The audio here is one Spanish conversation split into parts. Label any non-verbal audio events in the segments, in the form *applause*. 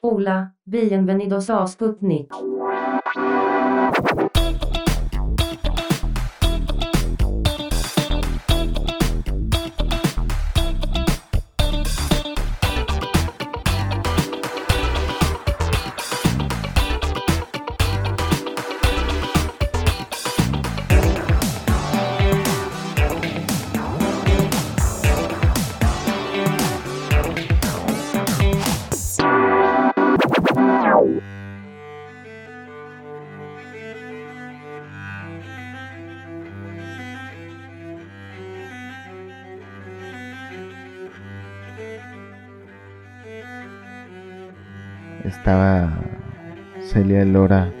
Hola, bienvenidos a Sputnik. Celia Lora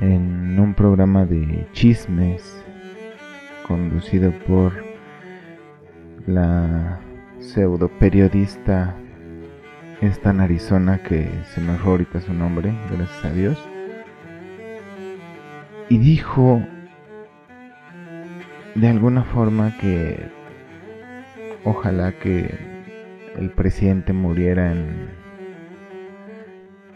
en un programa de chismes conducido por la pseudo periodista esta Arizona que se me fue ahorita su nombre, gracias a Dios. Y dijo de alguna forma que ojalá que el presidente muriera en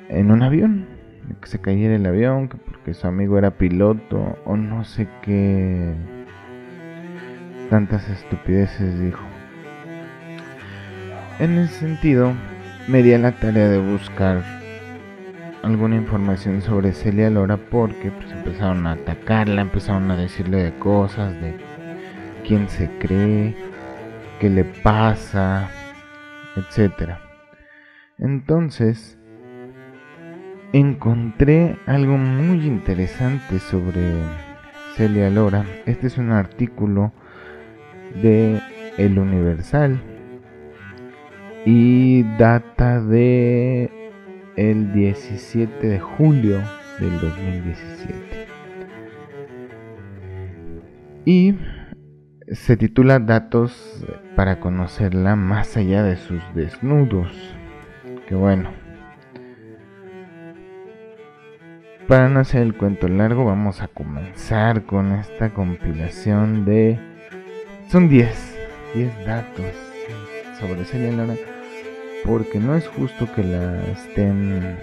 en un avión, que se cayera el avión, que porque su amigo era piloto o no sé qué tantas estupideces dijo. En ese sentido, me di a la tarea de buscar alguna información sobre Celia Lora porque pues, empezaron a atacarla, empezaron a decirle de cosas, de quién se cree, qué le pasa, etcétera. Entonces, encontré algo muy interesante sobre Celia Lora. Este es un artículo de El Universal y data de el 17 de julio del 2017. Y se titula Datos para conocerla más allá de sus desnudos. Que bueno, Para no hacer el cuento largo, vamos a comenzar con esta compilación de... Son 10, 10 datos sobre Celia Lora, porque no es justo que la estén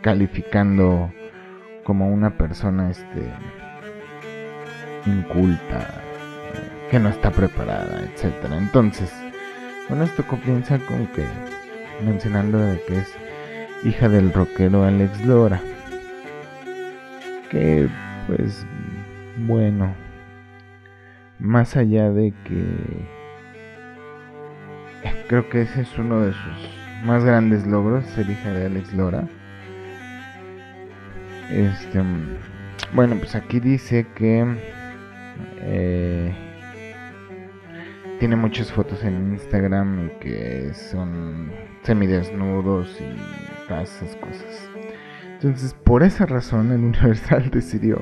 calificando como una persona este inculta, que no está preparada, etcétera. Entonces, bueno, esto comienza con que mencionando de que es hija del rockero Alex Lora que pues bueno, más allá de que creo que ese es uno de sus más grandes logros, ser hija de Alex Lora. Este, bueno, pues aquí dice que eh, tiene muchas fotos en Instagram y que son semidesnudos y todas esas cosas. Entonces, por esa razón, el Universal *laughs* decidió.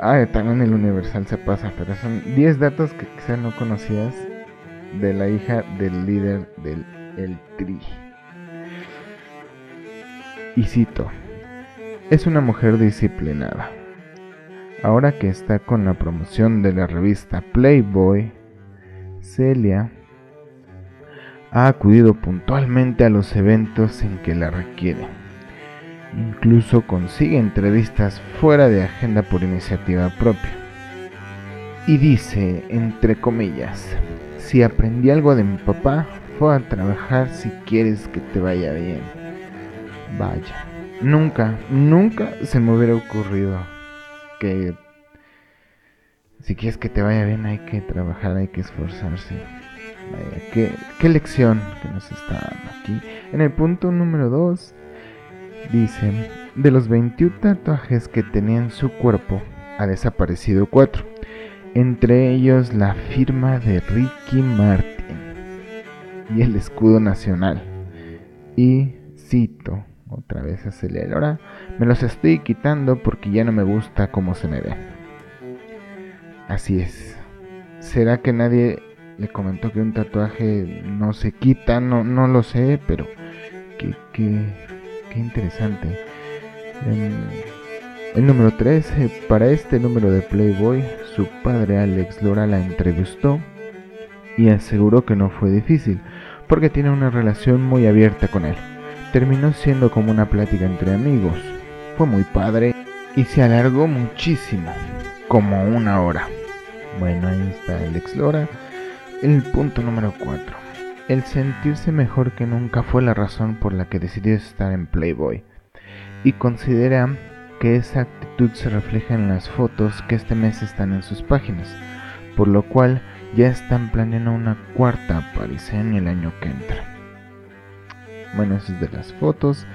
Ah, también el Universal se pasa, pero son 10 datos que quizás no conocías de la hija del líder del El Tri. Y cito: Es una mujer disciplinada. Ahora que está con la promoción de la revista Playboy, Celia ha acudido puntualmente a los eventos en que la requieren Incluso consigue entrevistas fuera de agenda por iniciativa propia. Y dice, entre comillas, si aprendí algo de mi papá, fue a trabajar si quieres que te vaya bien. Vaya, nunca, nunca se me hubiera ocurrido que si quieres que te vaya bien hay que trabajar, hay que esforzarse. Vaya, qué, qué lección que nos está dando aquí. En el punto número 2 Dice, de los 21 tatuajes que tenía en su cuerpo, ha desaparecido 4, entre ellos la firma de Ricky Martin y el escudo nacional. Y cito, otra vez a Celia me los estoy quitando porque ya no me gusta cómo se me ve. Así es. ¿Será que nadie le comentó que un tatuaje no se quita? No, no lo sé, pero que, que Qué interesante. el número 3, eh, para este número de Playboy, su padre Alex Lora la entrevistó y aseguró que no fue difícil, porque tiene una relación muy abierta con él. Terminó siendo como una plática entre amigos. Fue muy padre y se alargó muchísimo, como una hora. Bueno, ahí está el Explora. El punto número 4. El sentirse mejor que nunca fue la razón por la que decidió estar en Playboy. Y considera que esa actitud se refleja en las fotos que este mes están en sus páginas, por lo cual ya están planeando una cuarta aparición el año que entra. Bueno, eso es de las fotos.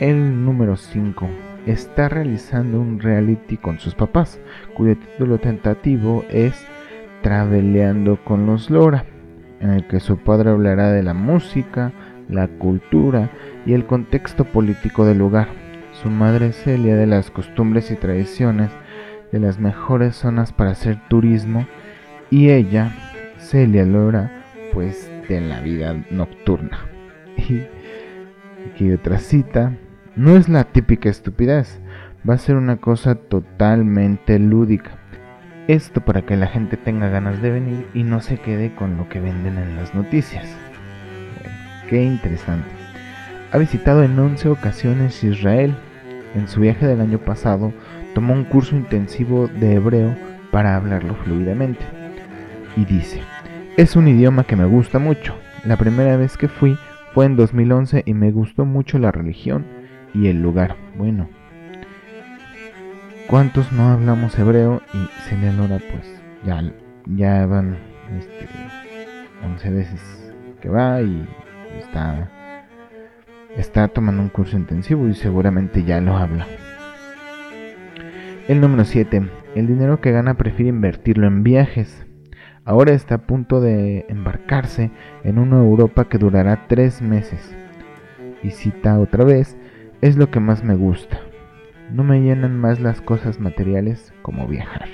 El número 5 está realizando un reality con sus papás, cuyo título tentativo es Traveleando con los Lora, en el que su padre hablará de la música, la cultura y el contexto político del lugar. Su madre Celia de las costumbres y tradiciones de las mejores zonas para hacer turismo y ella, Celia Lora, pues de la vida nocturna. *laughs* Y aquí otra cita, no es la típica estupidez, va a ser una cosa totalmente lúdica. Esto para que la gente tenga ganas de venir y no se quede con lo que venden en las noticias. qué interesante. Ha visitado en 11 ocasiones Israel. En su viaje del año pasado tomó un curso intensivo de hebreo para hablarlo fluidamente y dice, es un idioma que me gusta mucho. La primera vez que fui fue en 2011 y me gustó mucho la religión y el lugar. Bueno, ¿cuántos no hablamos hebreo? Y Celia pues ya, ya van este, 11 veces que va y está, está tomando un curso intensivo y seguramente ya lo habla. El número 7. El dinero que gana prefiere invertirlo en viajes. Ahora está a punto de embarcarse en una Europa que durará tres meses. Y cita otra vez, es lo que más me gusta. No me llenan más las cosas materiales como viajar.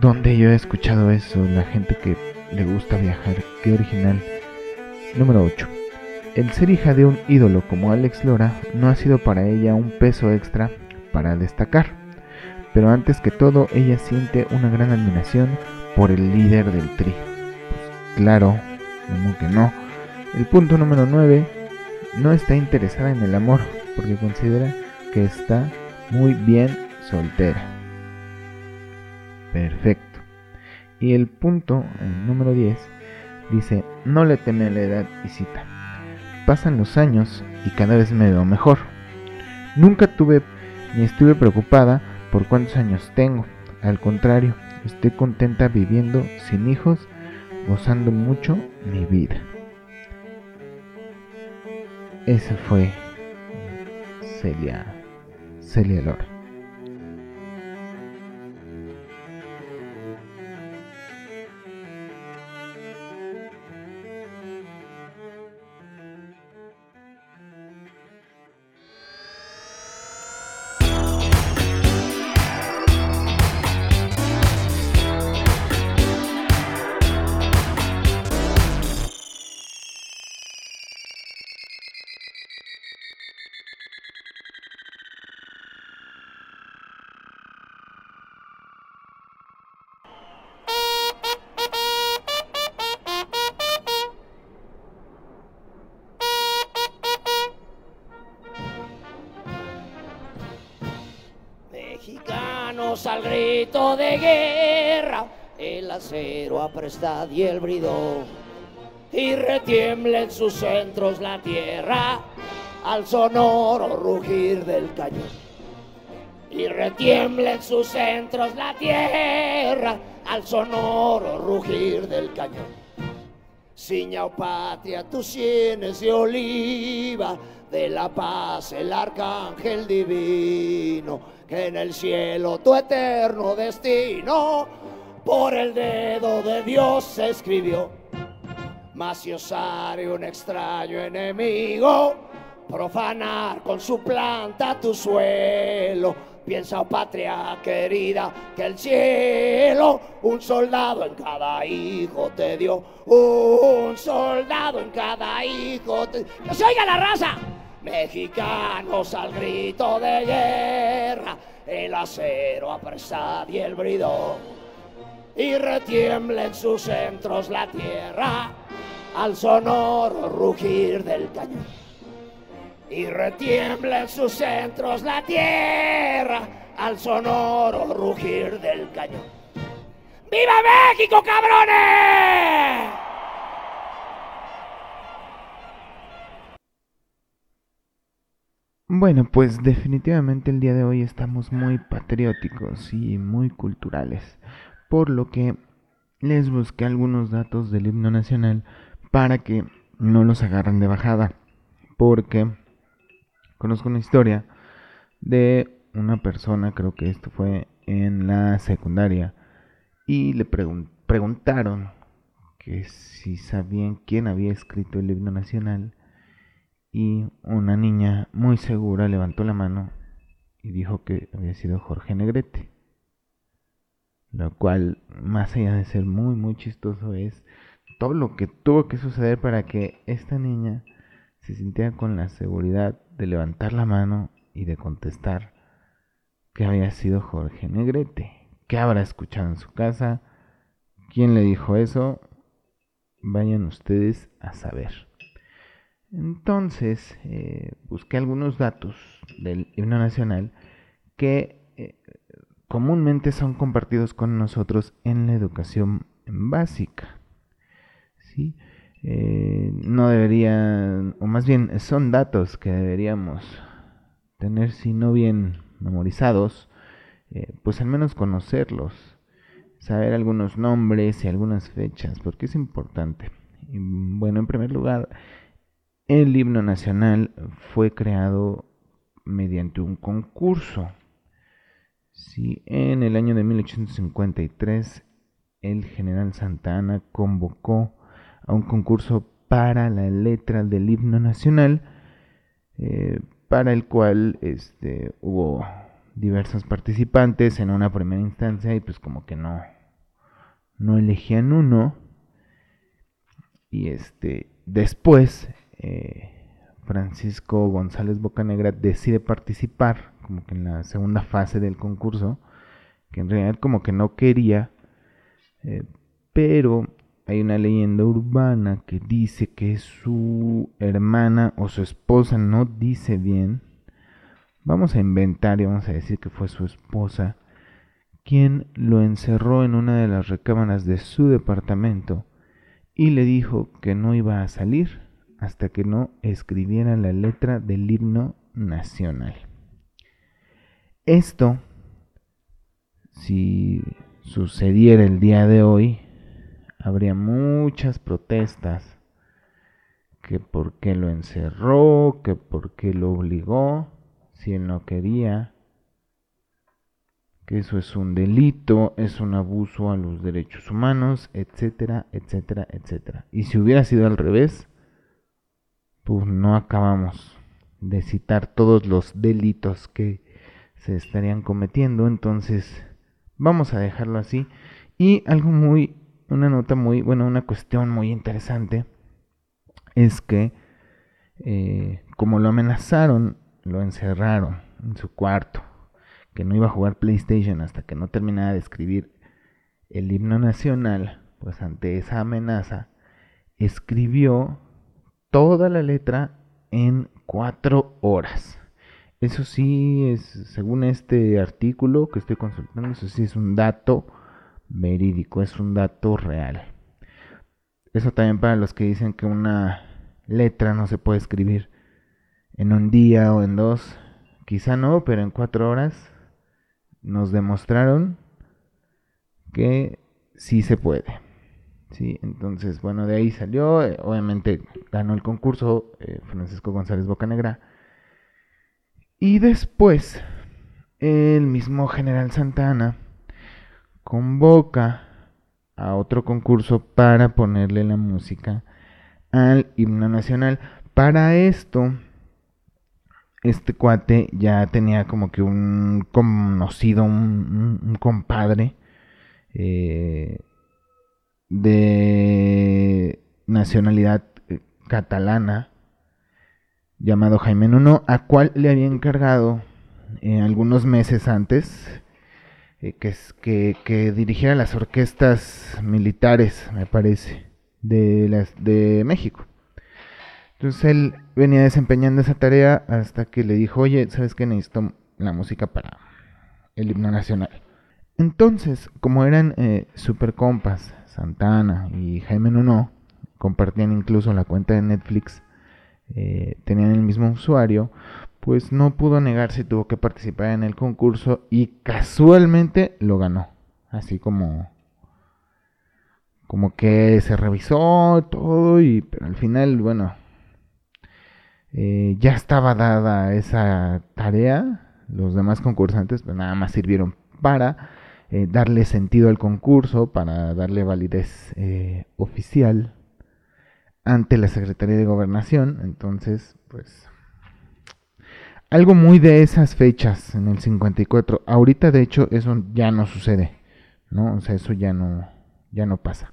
¿Dónde yo he escuchado eso? La gente que le gusta viajar. Qué original. Número 8. El ser hija de un ídolo como Alex Lora no ha sido para ella un peso extra para destacar pero antes que todo ella siente una gran admiración por el líder del tri. Pues, claro, como que no. El punto número 9 no está interesada en el amor porque considera que está muy bien soltera. Perfecto. Y el punto el número 10 dice, no le teme a la edad y cita. Pasan los años y cada vez me veo mejor. Nunca tuve ni estuve preocupada por cuántos años tengo. Al contrario, estoy contenta viviendo sin hijos, gozando mucho mi vida. Esa fue Celia, Celia Lora. Y el bridón, y retiembla en sus centros la tierra al sonoro rugir del cañón. Y retiembla en sus centros la tierra al sonoro rugir del cañón. Ciña o patria, tus sienes de oliva, de la paz el arcángel divino que en el cielo tu eterno destino por el dedo de Dios se escribió. Mas si un extraño enemigo profanar con su planta tu suelo, piensa, oh patria querida, que el cielo un soldado en cada hijo te dio, un soldado en cada hijo te ¡Que se oiga la raza! Mexicanos al grito de guerra, el acero apresado y el bridón. Y retiembla en sus centros la tierra al sonoro rugir del cañón. Y retiembla en sus centros la tierra al sonoro rugir del cañón. ¡Viva México, cabrones! Bueno, pues definitivamente el día de hoy estamos muy patrióticos y muy culturales, por lo que les busqué algunos datos del himno nacional para que no los agarren de bajada, porque conozco una historia de una persona, creo que esto fue en la secundaria, y le preguntaron que si sabían quién había escrito el himno nacional y una niña muy segura levantó la mano y dijo que había sido Jorge Negrete. Lo cual, más allá de ser muy, muy chistoso, es todo lo que tuvo que suceder para que esta niña se sintiera con la seguridad de levantar la mano y de contestar que había sido Jorge Negrete. ¿Qué habrá escuchado en su casa? ¿Quién le dijo eso? Vayan ustedes a saber. Entonces, eh, busqué algunos datos del himno nacional que eh, comúnmente son compartidos con nosotros en la educación básica. ¿sí? Eh, no deberían, o más bien son datos que deberíamos tener, si no bien memorizados, pues al menos conocerlos, saber algunos nombres y algunas fechas, porque es importante. Bueno, en primer lugar, el himno nacional fue creado mediante un concurso. Sí, en el año de 1853, el general Santa Ana convocó a un concurso para la letra del himno nacional, eh, para el cual este, hubo diversos participantes en una primera instancia y pues como que no, no elegían uno. Y este, después eh, Francisco González Bocanegra decide participar como que en la segunda fase del concurso, que en realidad como que no quería, eh, pero hay una leyenda urbana que dice que su hermana o su esposa no dice bien, vamos a inventar y vamos a decir que fue su esposa, quien lo encerró en una de las recámaras de su departamento y le dijo que no iba a salir hasta que no escribiera la letra del himno nacional. Esto, si sucediera el día de hoy, habría muchas protestas, que por qué lo encerró, que por qué lo obligó, si él no quería, que eso es un delito, es un abuso a los derechos humanos, etcétera, etcétera, etcétera. Y si hubiera sido al revés, pues no acabamos de citar todos los delitos que se estarían cometiendo, entonces vamos a dejarlo así. Y algo muy, una nota muy, bueno, una cuestión muy interesante es que eh, como lo amenazaron, lo encerraron en su cuarto, que no iba a jugar PlayStation hasta que no terminara de escribir el himno nacional, pues ante esa amenaza, escribió toda la letra en cuatro horas. Eso sí es, según este artículo que estoy consultando, eso sí es un dato verídico, es un dato real. Eso también para los que dicen que una letra no se puede escribir en un día o en dos, quizá no, pero en cuatro horas nos demostraron que sí se puede. Sí, entonces, bueno, de ahí salió, eh, obviamente ganó el concurso eh, Francisco González Bocanegra. Y después, el mismo general Santana convoca a otro concurso para ponerle la música al himno nacional. Para esto, este cuate ya tenía como que un conocido, un, compadre, eh, de nacionalidad catalana llamado Jaime Nuno, a cual le había encargado eh, algunos meses antes eh, que, que, que, dirigiera las orquestas militares, me parece, de, las, de México. Entonces él venía desempeñando esa tarea hasta que le dijo, oye, ¿sabes qué? Necesito la música para el himno nacional. Entonces, como eran eh, super compas, Santana y Jaime Nuno, compartían incluso la cuenta de Netflix, eh, tenían el mismo usuario, pues no pudo negarse, tuvo que participar en el concurso y casualmente lo ganó. Así como como que se revisó todo y pero al final, bueno, eh, ya estaba dada esa tarea. Los demás concursantes pues, nada más sirvieron para eh, darle sentido al concurso, para darle validez oficial ante la Secretaría de Gobernación. Entonces, pues algo muy de esas fechas en el 54. Ahorita de hecho eso ya no sucede, ¿no? O sea, eso ya no ya no pasa.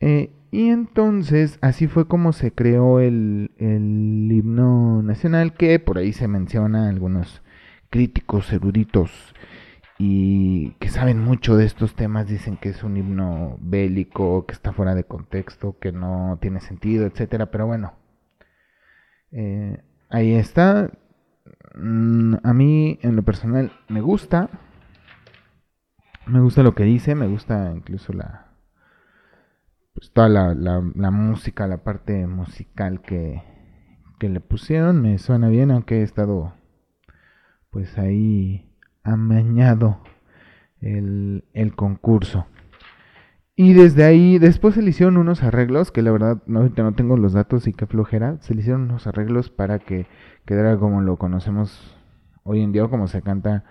Eh, y entonces así fue como se creó el, el, himno nacional que por ahí se menciona algunos críticos eruditos y que saben mucho de estos temas dicen que es un himno bélico, que está fuera de contexto, que no tiene sentido, etcétera. Pero bueno, eh, ahí está. Mm, a mí en lo personal me gusta, me gusta lo que dice, me gusta incluso la pues toda la, la, música, la parte musical que, que le pusieron, me suena bien, aunque he estado pues ahí amañado el, el concurso. Y desde ahí, después se le hicieron unos arreglos, que la verdad no, ahorita no tengo los datos y qué flojera, se le hicieron unos arreglos para que quedara como lo conocemos hoy en día como se canta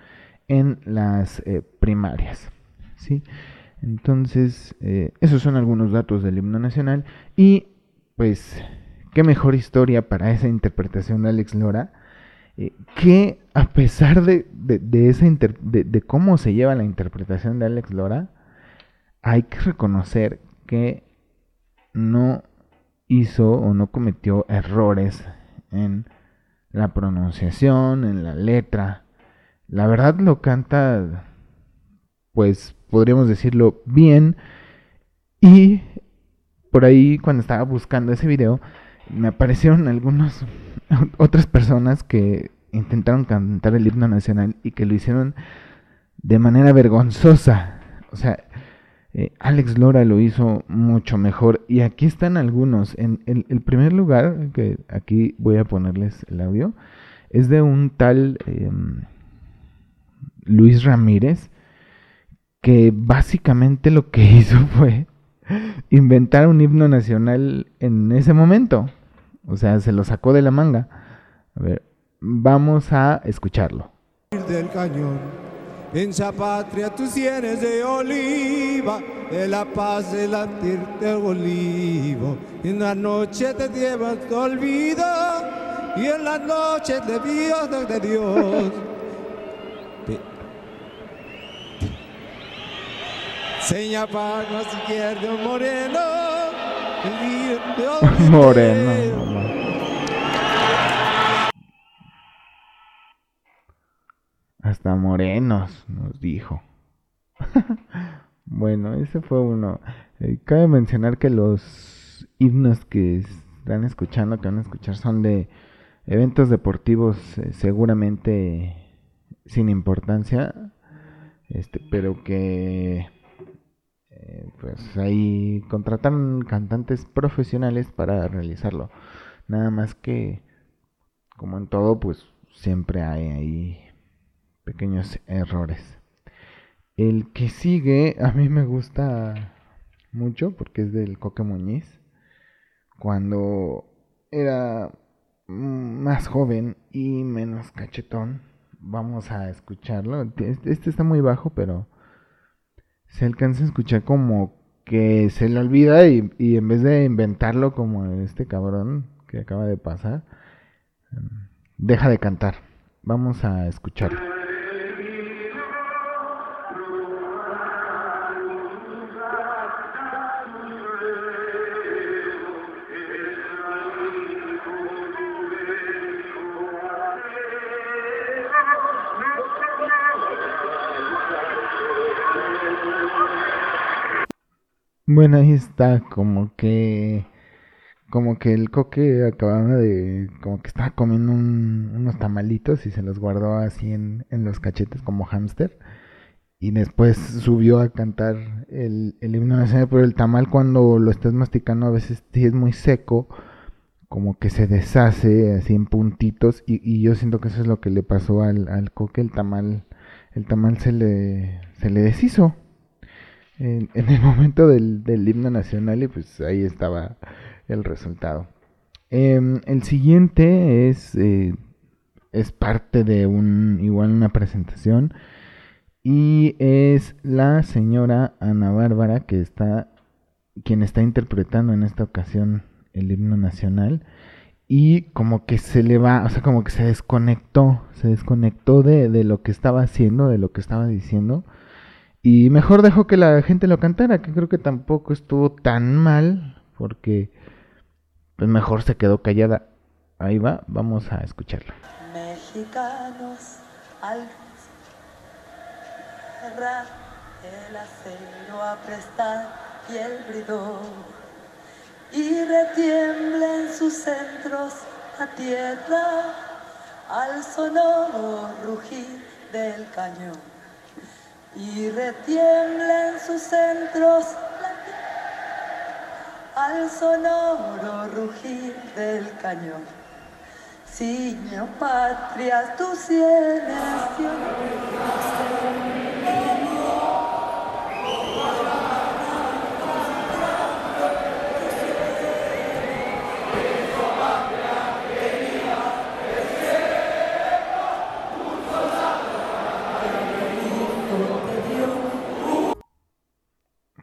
en las eh, primarias. ¿sí? Entonces, eh, esos son algunos datos del himno nacional. Y pues, qué mejor historia para esa interpretación de Alex Lora, eh, que a pesar de, esa de, cómo se lleva la interpretación de Alex Lora, hay que reconocer que no hizo o no cometió errores en la pronunciación, en la letra. La verdad lo canta, pues podríamos decirlo, bien. Y por ahí cuando estaba buscando ese video, me aparecieron algunas *laughs* otras personas que intentaron cantar el himno nacional y que lo hicieron de manera vergonzosa. O sea, eh, Alex Lora lo hizo mucho mejor. Y aquí están algunos. En el, primer lugar, que aquí voy a ponerles el audio, es de un tal em, Luis Ramírez que básicamente lo que *laughs* hizo fue inventar un himno nacional en ese momento. O sea, se lo sacó de la manga. A ver, vamos a escucharlo. Del cañón, en esa patria tú tienes de oliva, de la paz de latirte olivo. En la noche te llevas tu olvido y en la noche te Dios de Dios. Seña para izquierdo moreno. *laughs* moreno. Hasta morenos, nos dijo. *laughs* bueno, ese fue uno. Eh, cabe mencionar que los himnos que están escuchando, que van a escuchar, son de eventos deportivos eh, seguramente sin importancia, este, pero que eh, pues ahí contrataron cantantes profesionales para realizarlo. Nada más que, como en todo, pues siempre hay ahí pequeños errores. El que sigue a mí me gusta mucho porque es del Coque Muñiz. Cuando era más joven y menos cachetón, vamos a escucharlo. Este, este está muy bajo, pero se alcanza a escuchar como que se le olvida y, en vez de inventarlo como este cabrón que acaba de pasar, em, deja de cantar. Vamos a escucharlo. Bueno, ahí está, como que como que el coque acababa de, como que estaba comiendo unos tamalitos y se los guardó así en, en los cachetes como hámster. Y después subió a cantar el, el himno nacional, pero el tamal cuando lo estás masticando a veces sí es muy seco, como que se deshace así en puntitos y, y yo siento que eso es lo que le pasó al, al coque, el tamal, el tamal se le, se le deshizo en, el *laughs* momento del, del himno nacional y pues ahí estaba el resultado. Em, el siguiente es, eh, es parte de un, igual una presentación y es la señora Ana Bárbara que está, quien está interpretando en esta ocasión el himno nacional y como que se le va, o sea, como que se desconectó, se desconectó de, de lo que estaba haciendo, de lo que estaba diciendo. Y mejor dejó que la gente lo cantara, que creo que tampoco estuvo tan mal, porque pues mejor se quedó callada. Ahí va, vamos a escucharla. Mexicanos al el acero a prestar y el bridón, y retiembla en sus centros la tierra al sonoro rugir del cañón, y retiembla en sus centros al sonoro rugir del cañón. Ciño patria, tu cienes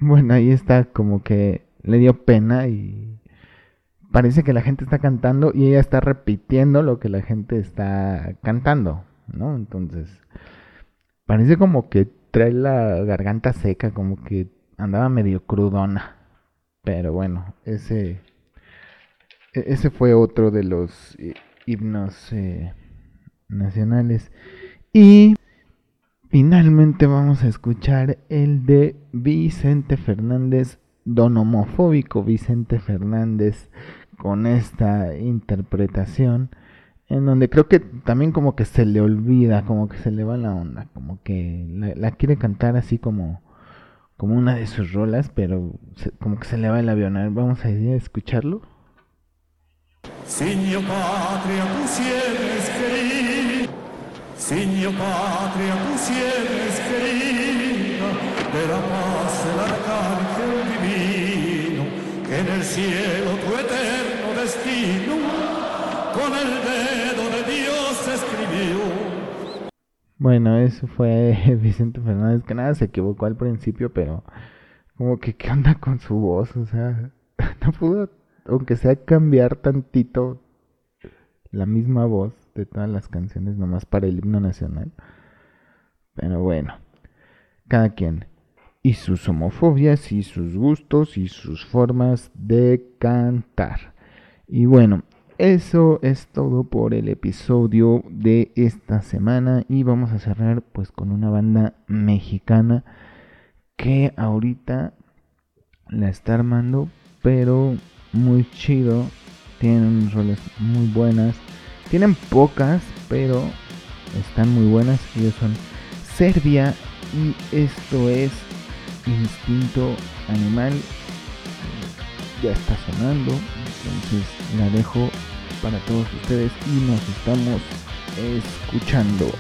Bueno, ahí está como que le dio pena y parece que la gente está cantando y ella está repitiendo lo que la gente está cantando, ¿no? Entonces, parece como que trae la garganta seca, como que andaba medio crudona. Pero bueno, ese e-, ese fue otro de los eh, himnos eh, nacionales. Y finalmente vamos a escuchar el de Vicente Fernández don homofóbico Vicente Fernández con esta interpretación en donde creo que también como que se le olvida, como que se le va la onda, como que la, quiere cantar así como como una de sus rolas, pero como que se le va el avión. A ver, vamos a ir a escucharlo. Querida, Signor patria, tu sienes querida, de la paz el arcángel en el cielo tu eterno destino con el dedo de Dios escribió. Bueno, eso fue *laughs* Vicente Fernández, que nada se equivocó al principio, pero como que qué onda con su voz, o sea, *laughs* no pudo, aunque sea cambiar tantito la misma voz de todas las canciones nomás para el himno nacional. Pero bueno, cada quien y sus homofobias y sus gustos y sus formas de cantar. Y bueno, eso es todo por el episodio de esta semana y vamos a cerrar pues con una banda mexicana que ahorita la está armando, pero muy chido. Tienen roles muy buenas. Tienen pocas, pero están muy buenas. Ellos son Serbia y esto es instinto animal ya está sonando entonces la dejo para todos ustedes y nos estamos escuchando